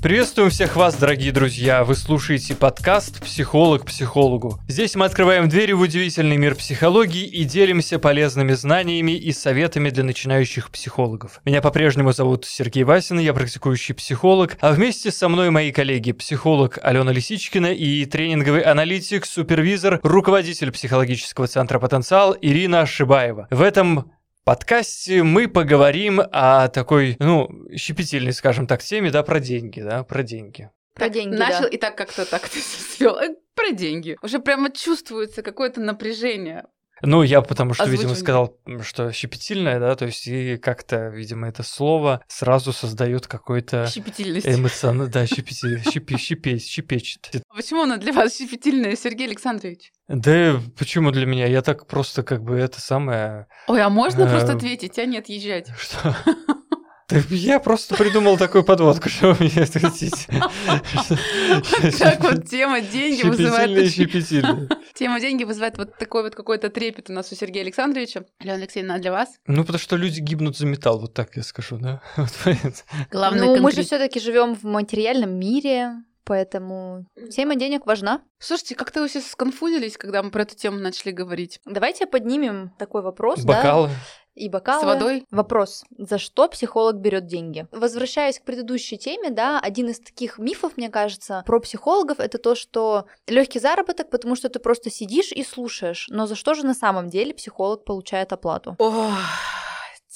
Приветствуем всех вас, дорогие друзья! Вы слушаете подкаст «Психолог психологу». Здесь мы открываем двери в удивительный мир психологии и делимся полезными знаниями и советами для начинающих психологов. Меня по-прежнему зовут Сергей Васин, я практикующий психолог, а вместе со мной мои коллеги психолог Алена Лисичкина и тренинговый аналитик, супервизор, руководитель психологического центра «Потенциал» Ирина Шибаева. В этом подкасте мы поговорим о такой, ну, щепетильной, скажем так, теме, да, про деньги, да, про деньги. Про Так, деньги, Начал да. и так как-то так ты свел. Про деньги. Уже прямо чувствуется какое-то напряжение. Ну, я потому что, видимо, Озвучивание. сказал, м, что щепетильное, да, то есть и как-то, видимо, это слово сразу создает какой-то Щепетильность. эмоциональный, да, щепетиль, щепи, щепе, щепечет. Почему она для вас щепетильная, Сергей Александрович? Да почему для меня? Я так просто как бы это самое... Ой, а можно просто Э, ответить, а не отъезжать? Что? Да я просто придумал такую подводку, что вы меня хотите. Так вот тема деньги вызывает... Тема деньги вызывает вот такой вот какой-то трепет у нас у Сергея Александровича. Алена Алексеевна, а для вас? Ну, потому что люди гибнут за металл, вот так я скажу, да? Главное ну, мы же все-таки живем в материальном мире, поэтому тема денег важна. Слушайте, как-то вы все сконфузились, когда мы про эту тему начали говорить. Давайте поднимем такой вопрос, да, Бокалы. И бокалы. С водой? Вопрос: за что психолог берет деньги? Возвращаясь к предыдущей теме, да, один из таких мифов, мне кажется, про психологов это то, что легкий заработок, потому что ты просто сидишь и слушаешь. Но за что же на самом деле психолог получает оплату? Ох,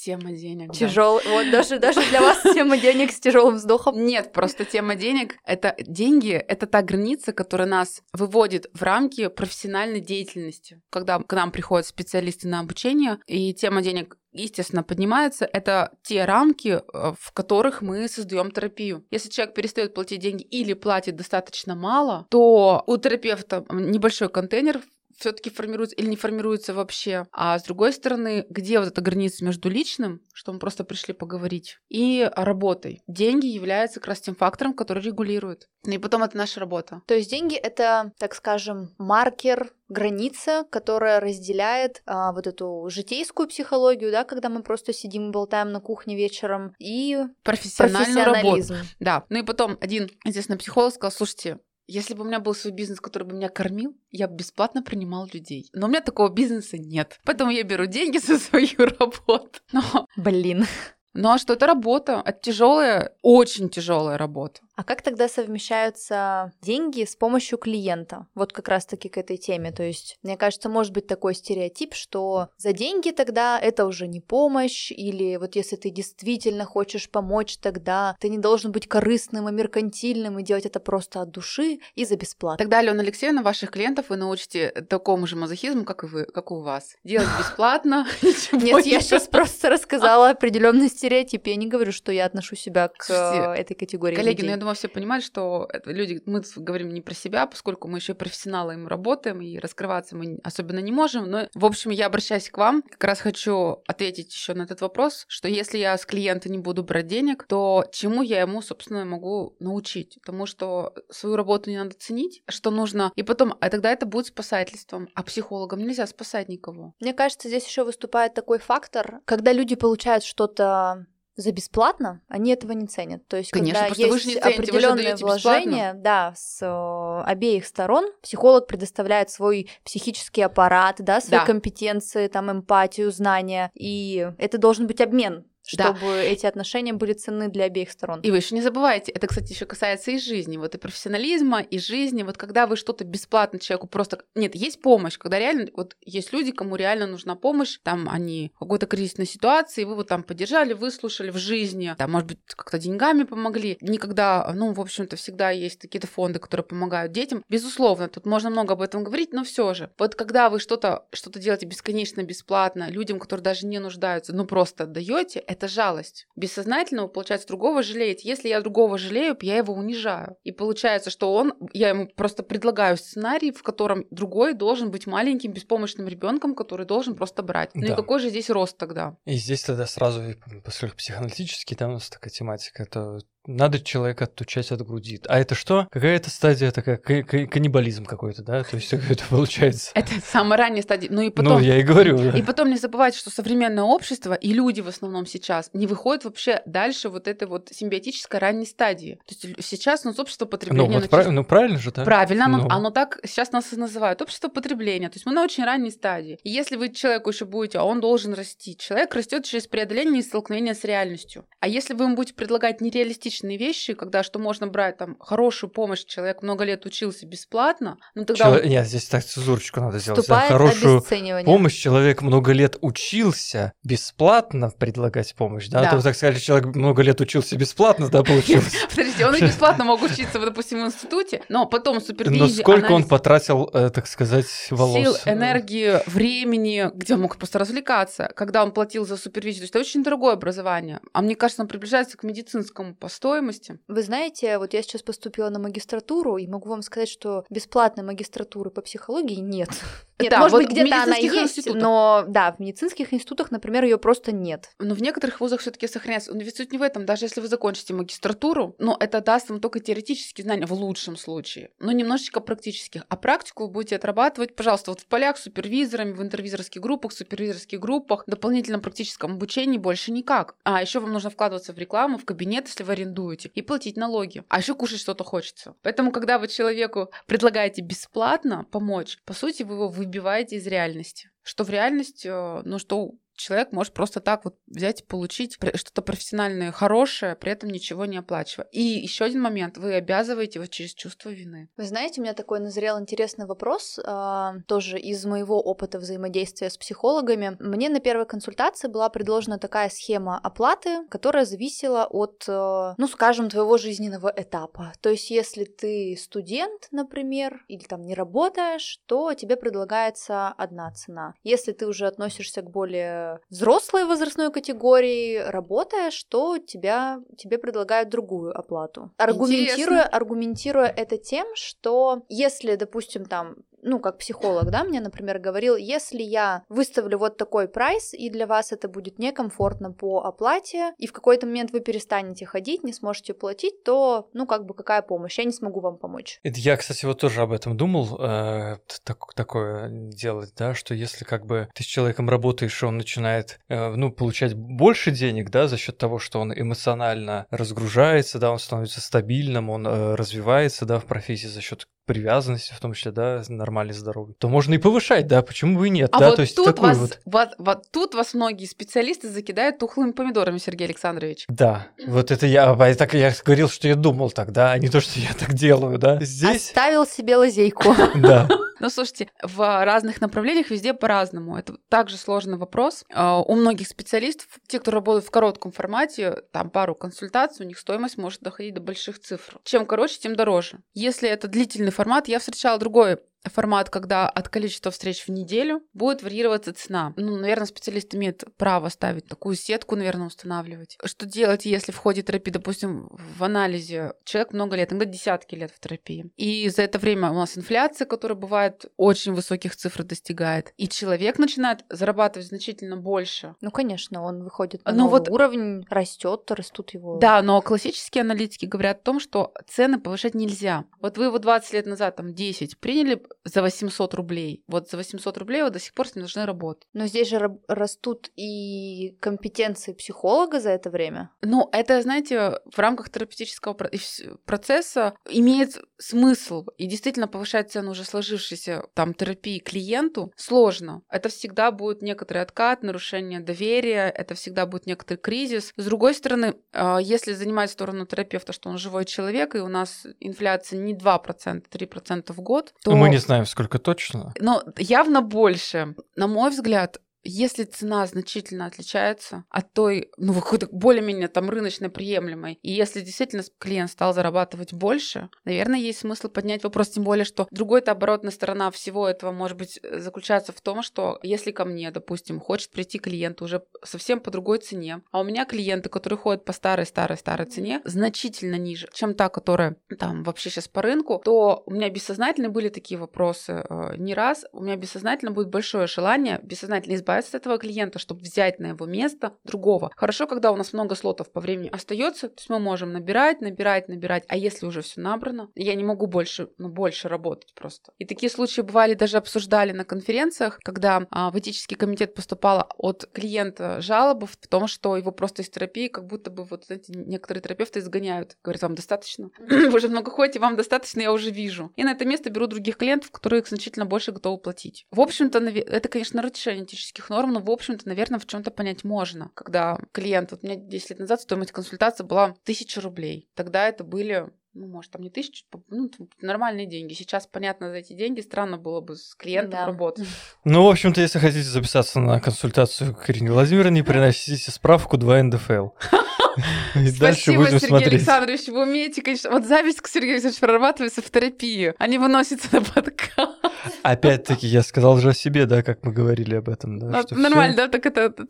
тема денег. да. Тяжелый. Вот даже, даже для вас тема денег с тяжелым вздохом. Нет, просто тема денег — это деньги, это та граница, которая нас выводит в рамки профессиональной деятельности. Когда к нам приходят специалисты на обучение, и тема денег естественно, поднимается, это те рамки, э, в которых мы создаем терапию. Если человек перестает платить деньги или платит достаточно мало, то у терапевта небольшой контейнер все-таки формируется или не формируется вообще. А с другой стороны, где вот эта граница между личным, что мы просто пришли поговорить, и работой? Деньги являются как раз тем фактором, который регулирует. И потом это наша работа. То есть деньги это, так скажем, маркер, граница, которая разделяет а, вот эту житейскую психологию, да, когда мы просто сидим и болтаем на кухне вечером, и Профессиональную работу. профессионализм. Да. Ну и потом один, естественно, психолог сказал, слушайте, если бы у меня был свой бизнес, который бы меня кормил, я бы бесплатно принимал людей. Но у меня такого бизнеса нет. Поэтому я беру деньги за свою работу. Но, Блин. ну а что это работа? Это тяжелая, очень тяжелая работа. А как тогда совмещаются деньги с помощью клиента? Вот как раз-таки к этой теме. То есть, мне кажется, может быть такой стереотип, что за деньги тогда это уже не помощь, или вот если ты действительно хочешь помочь, тогда ты не должен быть корыстным и меркантильным и делать это просто от души и за бесплатно. Тогда, Алена Алексеевна, ваших клиентов вы научите такому же мазохизму, как и вы, как у вас. Делать бесплатно. Нет, не я сейчас просто рассказала определенный стереотип. Я не говорю, что я отношу себя к э, этой категории Коллеги, ну думаю, все понимают, что люди, мы говорим не про себя, поскольку мы еще профессионалы, и мы работаем, и раскрываться мы особенно не можем. Но, в общем, я обращаюсь к вам. Как раз хочу ответить еще на этот вопрос, что если я с клиента не буду брать денег, то чему я ему, собственно, могу научить? Потому что свою работу не надо ценить, что нужно. И потом, а тогда это будет спасательством. А психологам нельзя спасать никого. Мне кажется, здесь еще выступает такой фактор, когда люди получают что-то за бесплатно, они этого не ценят. То есть, Конечно, когда просто вы есть же не цените, вы же вложение, да, с э, обеих сторон, психолог предоставляет свой психический аппарат, да, свои Да. компетенции, там, эмпатию, знания, и это должен быть обмен, Да. чтобы эти отношения были ценны для обеих сторон. И вы еще не забывайте, это, кстати, еще касается и жизни, вот и профессионализма, и жизни. Вот когда вы что-то бесплатно человеку просто... Нет, есть помощь, когда реально... Вот есть люди, кому реально нужна помощь, там они в какой-то кризисной ситуации, вы вот там поддержали, выслушали в жизни, там, может быть, как-то деньгами помогли. Никогда, ну, в общем-то, всегда есть какие-то фонды, которые помогают детям. Безусловно, тут можно много об этом говорить, но все же. Вот когда вы что-то что делаете бесконечно бесплатно людям, которые даже не нуждаются, ну, просто отдаете, это жалость. Бессознательно вы, получается, другого жалеете. Если я другого жалею, я его унижаю. И получается, что он, я ему просто предлагаю сценарий, в котором другой должен быть маленьким, беспомощным ребенком, который должен просто брать. Ну Да. и какой же здесь рост тогда? И здесь тогда сразу, поскольку психоаналитический, там у нас такая тематика, то надо человека отучать от груди. А это что? Какая-то стадия такая, каннибализм какой-то, да? То есть это получается. Это самая ранняя стадия. Ну и потом... Ну, я и говорю. И потом не забывайте, что современное общество и люди в основном сейчас не выходят вообще дальше вот этой вот симбиотической ранней стадии. То есть сейчас у нас общество потребления... Ну, вот прав... ну правильно же, да? Правильно, ну. оно, оно так сейчас нас и называют. Общество потребления. То есть мы на очень ранней стадии. И если вы человеку еще будете, а он должен расти. Человек растет через преодоление и столкновение с реальностью. А если вы ему будете предлагать нереалистичные вещи, когда что можно брать там хорошую помощь, человек много лет учился бесплатно, ну тогда... Чело... Он... Нет, здесь так цезурочку надо сделать. Да, хорошую помощь, человек много лет учился бесплатно предлагать помощь, да? да. А то вы так сказали, человек много лет учился бесплатно, да, получилось? Подождите, он и бесплатно мог учиться, допустим, в институте, но потом супервизия, Но сколько он потратил, э, так сказать, волос? Сил, энергии, времени, где он мог просто развлекаться, когда он платил за супервизию. То есть это очень дорогое образование. А мне кажется, он приближается к медицинскому по стоимости. Вы знаете, вот я сейчас поступила на магистратуру, и могу вам сказать, что бесплатной магистратуры по психологии нет. Нет, да, может вот быть, где-то она есть, институтах. но да, в медицинских институтах, например, ее просто нет. Но в некоторых вузах все-таки сохраняется. Но ведь суть не в этом. Даже если вы закончите магистратуру, но это даст вам только теоретические знания в лучшем случае, но немножечко практических. А практику вы будете отрабатывать, пожалуйста, вот в полях с супервизорами, в интервизорских группах, супервизорских группах, в дополнительном практическом обучении больше никак. А еще вам нужно вкладываться в рекламу, в кабинет, если вы арендуете, и платить налоги. А еще кушать что-то хочется. Поэтому, когда вы человеку предлагаете бесплатно помочь, по сути, вы его выбиваете из реальности. Что в реальности, э, ну что человек может просто так вот взять и получить что-то профессиональное, хорошее, при этом ничего не оплачивая. И еще один момент, вы обязываете его через чувство вины. Вы знаете, у меня такой назрел интересный вопрос, э, тоже из моего опыта взаимодействия с психологами. Мне на первой консультации была предложена такая схема оплаты, которая зависела от, э, ну, скажем, твоего жизненного этапа. То есть, если ты студент, например, или там не работаешь, то тебе предлагается одна цена. Если ты уже относишься к более взрослой возрастной категории работаешь, то тебя, тебе предлагают другую оплату. Аргументируя, аргументируя это тем, что если, допустим, там ну, как психолог, да, мне, например, говорил, если я выставлю вот такой прайс, и для вас это будет некомфортно по оплате, и в какой-то момент вы перестанете ходить, не сможете платить, то, ну, как бы, какая помощь? Я не смогу вам помочь. Это я, кстати, вот тоже об этом думал, э, так, такое делать, да, что если как бы ты с человеком работаешь, и он начинает, э, ну, получать больше денег, да, за счет того, что он эмоционально разгружается, да, он становится стабильным, он э, развивается, да, в профессии за счет привязанности, в том числе, да, нормальной здоровой, то можно и повышать, да, почему бы и нет, а да, вот то есть тут вас, вот... Вот, вот тут вас многие специалисты закидают тухлыми помидорами, Сергей Александрович. Да, вот это я, так я говорил, что я думал так, да, а не то, что я так делаю, да. Здесь... Оставил себе лазейку. Да. Ну, слушайте, в разных направлениях везде по-разному. Это также сложный вопрос. А, у многих специалистов, те, кто работают в коротком формате, там пару консультаций, у них стоимость может доходить до больших цифр. Чем короче, тем дороже. Если это длительный формат, я встречала другой формат, когда от количества встреч в неделю будет варьироваться цена. Ну, наверное, специалист имеет право ставить такую сетку, наверное, устанавливать. Что делать, если в ходе терапии, допустим, в анализе человек много лет, иногда десятки лет в терапии, и за это время у нас инфляция, которая бывает очень высоких цифр достигает, и человек начинает зарабатывать значительно больше. Ну, конечно, он выходит на но новый вот... уровень, растет, растут его. Да, но классические аналитики говорят о том, что цены повышать нельзя. Вот вы его 20 лет назад, там, 10 приняли за 800 рублей. Вот за 800 рублей вы до сих пор с ним должны работать. Но здесь же растут и компетенции психолога за это время. Ну, это, знаете, в рамках терапевтического процесса имеет смысл. И действительно повышать цену уже сложившейся там терапии клиенту сложно. Это всегда будет некоторый откат, нарушение доверия, это всегда будет некоторый кризис. С другой стороны, а, если занимать сторону терапевта, что он живой человек, и у нас инфляция не 2%, 3% в год, то... Мы не знаем, сколько точно. Но явно больше. На мой взгляд, если цена значительно отличается от той, ну, какой-то более-менее там рыночно приемлемой, и если действительно клиент стал зарабатывать больше, наверное, есть смысл поднять вопрос, тем более, что другой-то оборотная сторона всего этого может быть э, заключаться в том, что если ко мне, допустим, хочет прийти клиент уже совсем по другой цене, а у меня клиенты, которые ходят по старой-старой-старой цене, значительно ниже, чем та, которая там вообще сейчас по рынку, то у меня бессознательно были такие вопросы э, не раз, у меня бессознательно будет большое желание бессознательно избавиться избавиться от этого клиента, чтобы взять на его место другого. Хорошо, когда у нас много слотов по времени остается, то есть мы можем набирать, набирать, набирать. А если уже все набрано, я не могу больше, ну, больше работать просто. И такие случаи бывали, даже обсуждали на конференциях, когда а, в этический комитет поступала от клиента жалоба в том, что его просто из терапии как будто бы вот эти некоторые терапевты изгоняют. Говорят, вам достаточно? Вы же много ходите, вам достаточно, я уже вижу. И на это место беру других клиентов, которые значительно больше готовы платить. В общем-то, это, конечно, нарушение этических норм, но, в общем-то, наверное, в чем-то понять можно. Когда клиент, вот у меня 10 лет назад стоимость консультации была 1000 рублей. Тогда это были ну, может, там не тысячу, ну, нормальные деньги. Сейчас, понятно, за эти деньги странно было бы с клиентом да. работать. Ну, в общем-то, если хотите записаться на консультацию к Ирине Владимировне, приносите справку 2 НДФЛ. Спасибо, Сергей Александрович, вы умеете, конечно. Вот запись к Сергею Александровичу прорабатывается в терапию, а не выносится на подкаст. Опять-таки, я сказал же о себе, да, как мы говорили об этом. Да, ну, нормально, да, так это...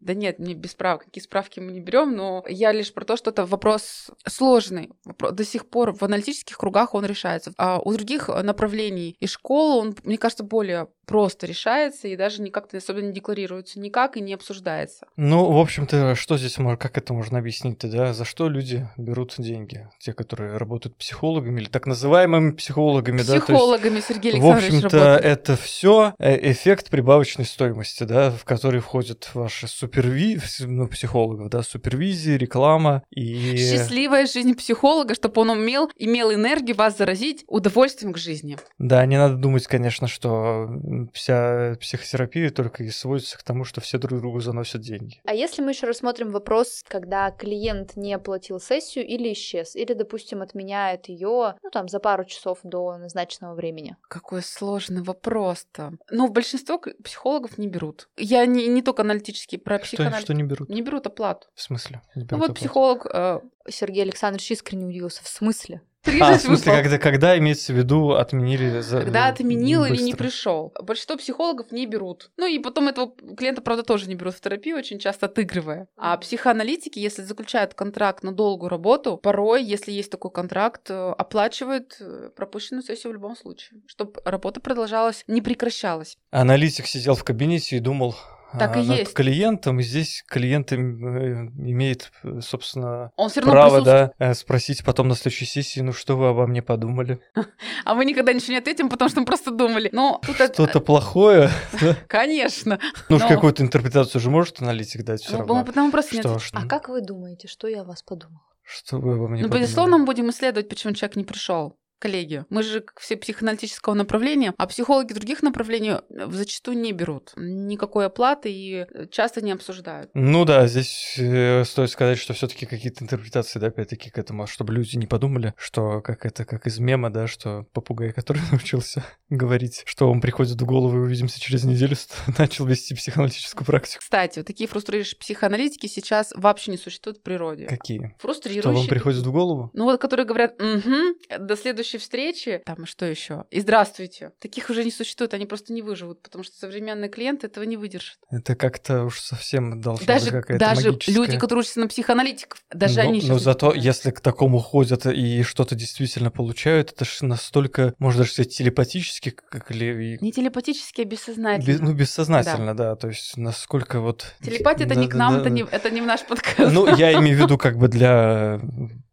Да нет, не без справок, какие справки мы не берем, но я лишь про то, что это вопрос сложный. До сих пор в аналитических кругах он решается. А у других направлений и школы он, мне кажется, более просто решается и даже никак-то особенно не декларируется никак и не обсуждается. Ну, в общем-то, что здесь, как это можно объяснить-то, да? За что люди берут деньги? Те, которые работают психологами или так называемыми психологами, психологами да? Психологами, Сергей Александрович В общем-то, это все э, эффект прибавочной стоимости, да, в который входят ваши суперви... ну, психологов, да, супервизия, реклама и... Счастливая жизнь психолога, чтобы он умел, имел энергию вас заразить удовольствием к жизни. Да, не надо думать, конечно, что вся психотерапия только и сводится к тому, что все друг другу заносят деньги. А если мы еще рассмотрим вопрос, когда клиент не оплатил сессию или исчез, или, допустим, отменяет ее, ну там, за пару часов до назначенного времени? Какой сложный вопрос-то. Ну, в большинство психологов не берут. Я не, не только аналитический, про психоанализ. Что, что не берут? Не берут оплату. В смысле? Не берут ну вот оплату? психолог... Э... Сергей Александрович искренне удивился. В смысле? А, в смысле, когда, когда имеется в виду отменили за Когда отменил быстро. или не пришел. Большинство психологов не берут. Ну и потом этого клиента, правда, тоже не берут в терапию, очень часто отыгрывая. А психоаналитики, если заключают контракт на долгую работу, порой, если есть такой контракт, э, оплачивают э, пропущенную сессию в любом случае, чтобы работа продолжалась, не прекращалась. Аналитик сидел в кабинете и думал, так и а, над есть. клиентом, и здесь клиент э, имеет, собственно, Он все равно право да, э, спросить потом на следующей сессии, ну что вы обо мне подумали? А мы никогда ничего не ответим, потому что мы просто думали. Но Что-то плохое? Конечно. Ну, Но... какую-то интерпретацию же может аналитик дать все ну, равно. Потому просто нет. А как вы думаете, что я о вас подумал? Что вы обо мне Ну, безусловно, мы будем исследовать, почему человек не пришел коллегию. Мы же все психоаналитического направления, а психологи других направлений э, зачастую не берут никакой оплаты и э, часто не обсуждают. Ну да, здесь э, стоит сказать, что все-таки какие-то интерпретации, да, опять-таки к этому, чтобы люди не подумали, что как это, как из мема, да, что попугай, который научился говорить, что он приходит в голову и увидимся через неделю, начал вести психоаналитическую практику. Кстати, вот такие фрустрирующие психоаналитики сейчас вообще не существуют в природе. Какие? Фрустрирующие. Что вам приходит в голову? Ну вот, которые говорят, угу, до следующей следующей встречи, там что еще? И здравствуйте. Таких уже не существует, они просто не выживут, потому что современный клиент этого не выдержит. Это как-то уж совсем должно даже, быть какая-то Даже магическая... люди, которые учатся на психоаналитиков, даже но, они Но зато, если к такому ходят и что-то действительно получают, это же настолько, можно даже сказать, телепатически, как ли... Не телепатически, а бессознательно. Без, ну, бессознательно, да. да. То есть насколько вот... Телепатия — это не к нам, это не, это не в наш подкаст. Ну, я имею в виду как бы для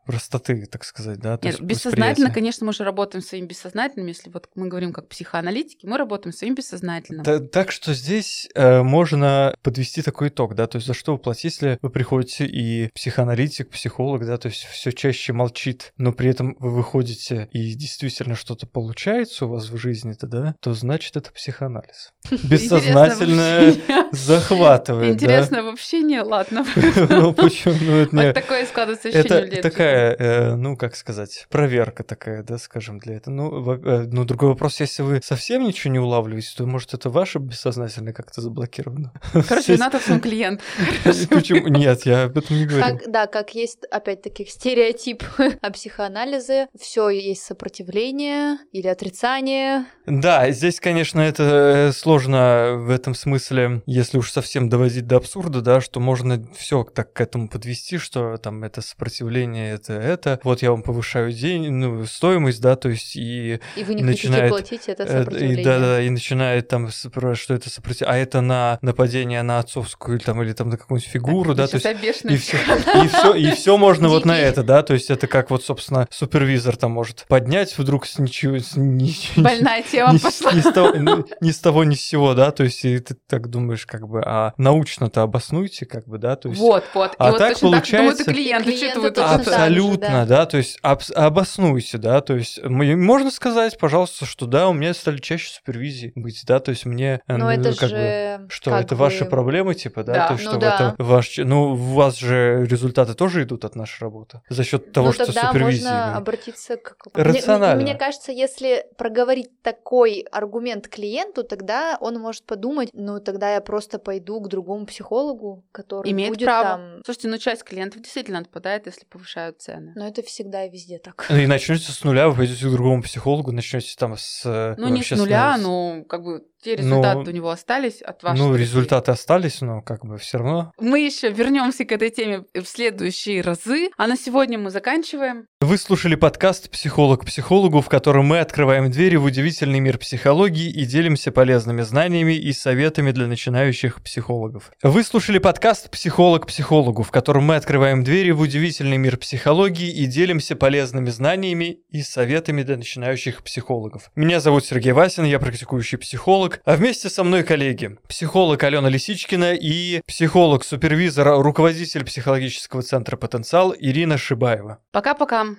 простоты, так сказать, да? То Нет, бессознательно, конечно, мы же работаем своим бессознательным, если вот мы говорим как психоаналитики, мы работаем своим бессознательным. Да, так что здесь э, можно подвести такой итог, да, то есть за что вы платите, если вы приходите и психоаналитик, психолог, да, то есть все чаще молчит, но при этом вы выходите и действительно что-то получается у вас в жизни-то, да, то значит это психоанализ. Бессознательно захватывает. Интересное общение, ладно. Ну почему? Ну, вот такое складывается ощущение Это такая э, ну, как сказать, проверка такая, да, скажем, для этого. Ну, э, ну, другой вопрос, если вы совсем ничего не улавливаете, то, может, это ваше бессознательное как-то заблокировано. Короче, надо сам клиент. Почему? Нет, я об этом не говорю. да, как есть, опять-таки, стереотип о психоанализе, все есть сопротивление или отрицание. Да, здесь, конечно, это э, сложно в этом смысле, если уж совсем доводить до абсурда, да, что можно все так к этому подвести, что там это сопротивление, это это, это, вот я вам повышаю день, ну, стоимость, да, то есть и... И вы не начинает, хотите платить, это э, сопротивление. И, да, да, и начинает там, что это сопротивление, а это на нападение на отцовскую там, или там на какую-нибудь фигуру, да, то есть... И все, и все, и все можно вот на это, да, то есть это как вот, собственно, супервизор там может поднять вдруг с ничего, с, ни, Больная тема ни, пошла. Ни с, того, ни, ни с того, ни с сего, да, то есть и ты так думаешь, как бы, а научно-то обоснуйте, как бы, да, то есть... Вот, вот. И А вот так точно так думают и получается- клиенты. И Что клиенты вы тут точно так же, Абсолютно, да. да, то есть абс- обоснуйте, да, то есть м- можно сказать, пожалуйста, что да, у меня стали чаще супервизии быть, да, то есть мне, э, Но ну, это как бы, же... что как это бы- ваши проблемы, типа, да, Да. то есть Ну что да. это ваш, ну, у вас же результаты тоже идут от нашей работы за счет того, ну, что тогда супервизии. можно вы- обратиться к... Рационально. Мне, мне кажется, если проговорить такой аргумент клиенту, тогда он может подумать, ну, тогда я просто пойду к другому психологу, который Имеет будет право. там... Слушайте, ну часть клиентов действительно отпадает, если повышают цены. Но это всегда и везде так. И начнете с нуля, вы пойдете к другому психологу, начнете там с... э, Ну, не с нуля, с- но как бы те Ну, результаты у него остались от вашей Ну, результаты остались, но как бы все равно. Мы еще вернемся к этой теме в следующие разы. А на сегодня мы заканчиваем. Вы слушали подкаст «Психолог психологу», в котором мы открываем двери в удивительный мир психологии и делимся полезными знаниями и советами для начинающих психологов. Вы слушали подкаст «Психолог психологу», в котором мы открываем двери в удивительный мир психологии и делимся полезными знаниями и советами для начинающих психологов. Меня зовут Сергей Васин, я практикующий психолог, а вместе со мной коллеги. Психолог Алена Лисичкина и психолог-супервизор, руководитель психологического центра «Потенциал» Ирина Шибаева. Пока-пока.